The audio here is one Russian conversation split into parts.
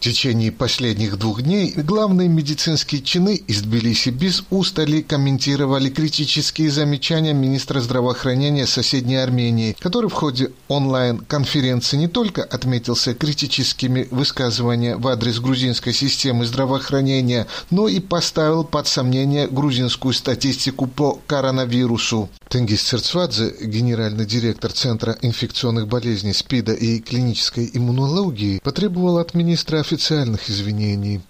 течение последних двух дней главные медицинские чины из Тбилиси без устали комментировали критические замечания министра здравоохранения соседней Армении, который в ходе онлайн-конференции не только отметился критическими высказываниями в адрес грузинской системы здравоохранения, но и поставил под сомнение грузинскую статистику по коронавирусу. Тенгиз Церцвадзе, генеральный директор Центра инфекционных болезней СПИДа и клинической иммунологии, потребовал от министра официальных извинений.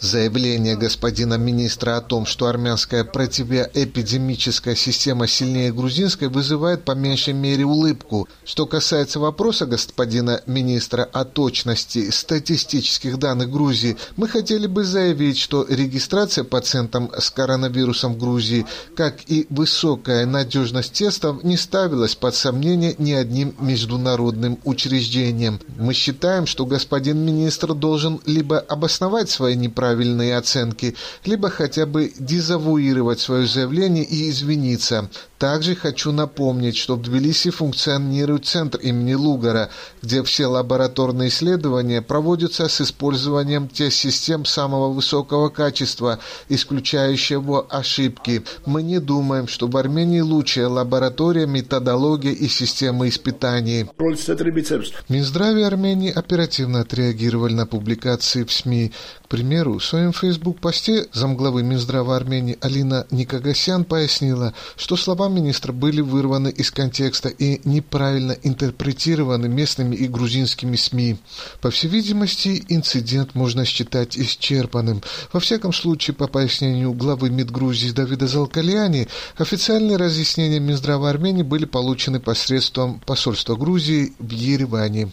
Заявление господина министра о том, что армянская противоэпидемическая система сильнее грузинской, вызывает по меньшей мере улыбку. Что касается вопроса господина министра о точности статистических данных Грузии, мы хотели бы заявить, что регистрация пациентам с коронавирусом в Грузии, как и высокая надежность тестов, не ставилась под сомнение ни одним международным учреждением. Мы считаем, что господин министр должен либо обосновать свои неправильные оценки, либо хотя бы дезавуировать свое заявление и извиниться. Также хочу напомнить, что в Тбилиси функционирует центр имени Лугара, где все лабораторные исследования проводятся с использованием тех систем самого высокого качества, исключающего ошибки. Мы не думаем, что в Армении лучшая лаборатория, методология и система испытаний. Минздравие Армении оперативно отреагировали на публикации в СМИ. К примеру, в своем фейсбук-посте замглавы Минздрава Армении Алина Никагасян пояснила, что слова министра были вырваны из контекста и неправильно интерпретированы местными и грузинскими СМИ. По всей видимости, инцидент можно считать исчерпанным. Во всяком случае, по пояснению главы МИД Грузии Давида Залкалиани, официальные разъяснения Минздрава Армении были получены посредством посольства Грузии в Ереване.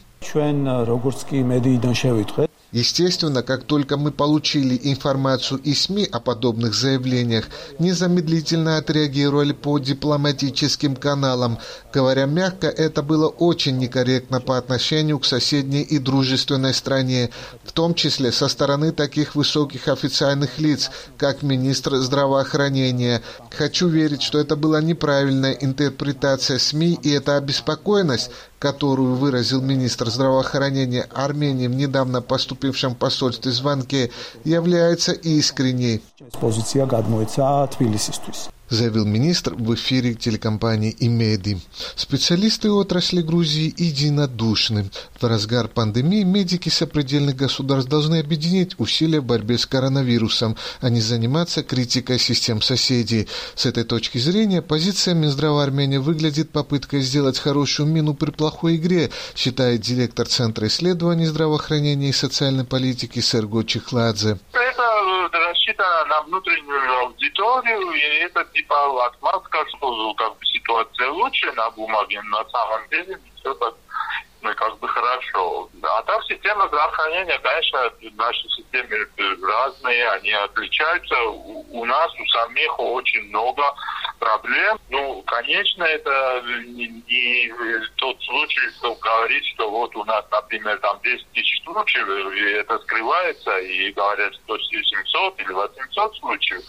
Естественно, как только мы получили информацию из СМИ о подобных заявлениях, незамедлительно отреагировали по дипломатическим каналам. Говоря мягко, это было очень некорректно по отношению к соседней и дружественной стране, в том числе со стороны таких высоких официальных лиц, как министр здравоохранения. Хочу верить, что это была неправильная интерпретация СМИ, и эта обеспокоенность, которую выразил министр здравоохранения Армении в недавно поступившем посольстве звонке, является искренней заявил министр в эфире телекомпании «Имеди». Специалисты отрасли Грузии единодушны. В разгар пандемии медики сопредельных государств должны объединить усилия в борьбе с коронавирусом, а не заниматься критикой систем соседей. С этой точки зрения позиция Минздрава Армении выглядит попыткой сделать хорошую мину при плохой игре, считает директор Центра исследований здравоохранения и социальной политики Серго Чехладзе. Это рассчитано на внутреннюю аудиторию, и это типа отмазка, что как бы ситуация лучше на бумаге, на самом деле все так ну, как бы хорошо. А там система здравоохранения, конечно, наши системы разные, они отличаются. У, у нас, у самих очень много проблем. Ну, конечно, это не, не тот случай, что говорит, что вот у нас, например, там 10 тысяч случаев, и это скрывается, и говорят, что 700 или 800 случаев.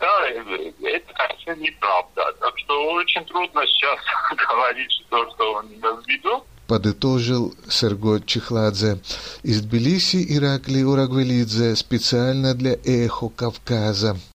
Да, это, конечно, неправда. Так что очень трудно сейчас говорить то, что он в виду подытожил Серго Чехладзе. Из Тбилиси Иракли Урагвелидзе специально для «Эхо Кавказа».